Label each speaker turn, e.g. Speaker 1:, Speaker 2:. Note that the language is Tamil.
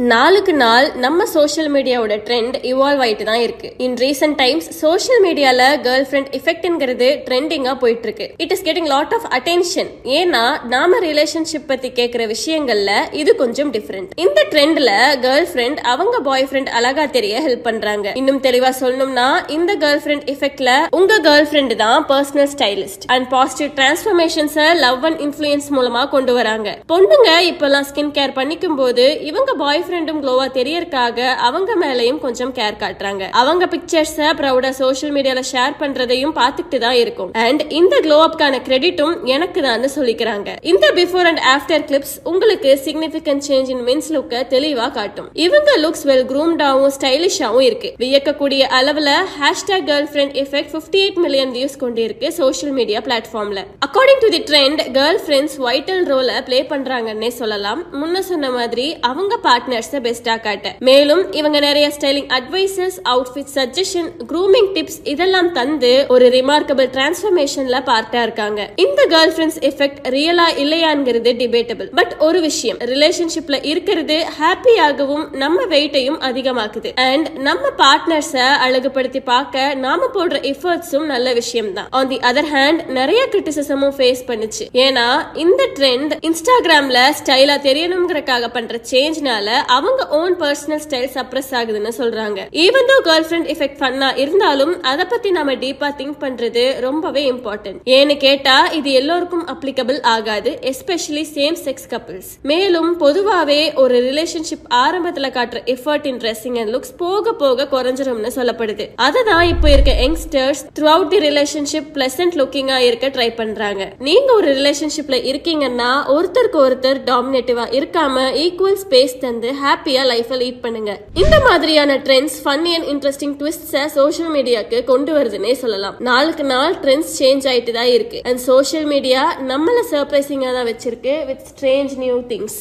Speaker 1: நாளுக்கு நாள் நம்ம சோஷியல் மீடியாவோட ட்ரெண்ட் இவால்வ் ஆயிட்டு தான் இருக்கு. இன் ரீசெண்ட் டைம்ஸ் சோஷியல் மீடியால கேர்ள் ஃப்ரெண்ட் எஃபெக்ட்ங்கிறது ட்ரெண்டிங்கா போயிட்டு இருக்கு it is getting lot of attention ஏன்னா நாம ரிலேஷன்ஷிப் பத்தி கேக்குற விஷயங்கள்ல இது கொஞ்சம் டிஃப்ரெண்ட் இந்த ட்ரெண்ட்ல கேர்ள் ஃப்ரெண்ட் அவங்க பாய் ஃப்ரெண்ட் அழகா தெரிய ஹெல்ப் பண்றாங்க. இன்னும் தெளிவா சொல்லணும்னா இந்த கேர்ள் ஃப்ரெண்ட் எஃபெக்ட்ல உங்க கேர்ள் ஃப்ரெண்ட் தான் personal stylist and positive transformations love and influence மூலமா கொண்டு வராங்க. பொண்ணுங்க இப்பெல்லாம் ஸ்கின் கேர் பண்ணிக்கும் போது இவங்க பாய் ஃப்ரெண்டும் க்ளோவா தெரியறக்காக அவங்க மேலயும் கொஞ்சம் கேர் காட்டுறாங்க. அவங்க பிக்சர்ஸ் ப்ரௌடா சோஷியல் மீடியால ஷேர் பண்றதையும் பார்த்துட்டு தான் இருக்கும். அண்ட் இந்த க்ளோ அப்கான கிரெடிட்டும் எனக்கு தான் சொல்லிக்கிறாங்க. இந்த பிஃபோர் அண்ட் ஆஃப்டர் கிளிப்ஸ் உங்களுக்கு சிக்னிபிகன்ட் சேஞ்ச் இன் மென்ஸ் லுக்க தெளிவா காட்டும். இவங்க லுக்ஸ் வெல் க்ரூம்டாவும் ஸ்டைலிஷாவும் இருக்கு. வியக்கக்கூடிய அளவுல hashtag girl friend effect fifty eight million views கொண்டு இருக்கு சோஷியல் மீடியா பிளாட்ஃபார்ம்ல according to the trend girl friends vital ரோல ப்ளே பண்றாங்கன்னே சொல்லலாம். முன்ன சொன்ன மாதிரி அவங்க பார்ட்னர்ஸ் பெஸ்டா காட்ட. மேலும் இவங்க நிறைய styling advices outfit suggestion grooming tips இதெல்லாம் தந்து ஒரு ரிமார்க்கபிள் டிரான்ஸ்ஃபர்மேஷன்ல பார்ட்டா இருக்காங்க. இந்த கேர்ள் ஃப்ரெண்ட்ஸ் எஃபெக்ட் ரியலா இல்லையாங்கிறது டிபேட்டபிள் பட் ஒரு விஷயம் ரிலேஷன்ஷிப்ல இருக்கிறது ஹாப்பியாகவும் நம்ம வெயிட்டையும் அதிகமாக்குது. அண்ட் நம்ம பார்ட்னர்ஸ அழகுபடுத்தி பார்க்க நாம போடுற எஃபர்ட்ஸும் நல்ல விஷயம் தான் ஆன் தி அதர் ஹேண்ட் நிறைய கிரிட்டிசிசமும் ஃபேஸ் பண்ணுச்சு. ஏன்னா இந்த ட்ரெண்ட் இன்ஸ்டாகிராம்ல ஸ்டைலா தெரியணுங்கிறக்காக பண்ற சேஞ்ச்னால அவங்க ஓன் பர்சனல் ஸ்டைல் சப்ரஸ் ஆகுதுன்னு சொல்றாங்க. Even though girl friend effect பண்ணா இருந்தாலும் அதை பத்தி நாம டீப்பா திங்க் பண்றது ரொம்பவே இம்பார்ட்டன்ட் ஏன்னு கேட்டா இது எல்லோருக்கும் அப்ளிகபிள் ஆகாது எஸ்பெஷலி சேம் செக்ஸ் கப்பிள்ஸ் மேலும் பொதுவாவே ஒரு ரிலேஷன்ஷிப் ஆரம்பத்துல காட்டுற effort in dressing and looks போக போக குறைஞ்சிரும்னு சொல்லப்படுது. அதுதான் இப்போ இருக்க youngsters throughout the relationship pleasant லுக்கிங்கா இருக்க ட்ரை பண்றாங்க. நீங்கள் ஒரு ரிலேஷன்ஷிப்பில் இருக்கீங்கன்னா ஒருத்தருக்கு ஒருத்தர் டாமினேட்டிவாக இருக்காமல் ஈக்குவல் ஸ்பேஸ் தந்து ஹாப்பியாக லைஃப்பை லீட் பண்ணுங்க. இந்த மாதிரியான ட்ரெண்ட்ஸ் ஃபன்னி அண்ட் இன்ட்ரெஸ்டிங் ட்விஸ்ட்ஸை சோஷியல் மீடியாவுக்கு கொண்டு வருதுன்னே சொல்லலாம். நாளுக்கு நாள் ட்ரெண்ட்ஸ் சேஞ்ச் ஆகிட்டு தான் இருக்கு. அண்ட் சோஷியல் மீடியா நம்மளை சர்ப்ரைசிங்காக தான் வச்சிருக்கு வித் ஸ்ட்ரேஞ்ச் நியூ திங்ஸ்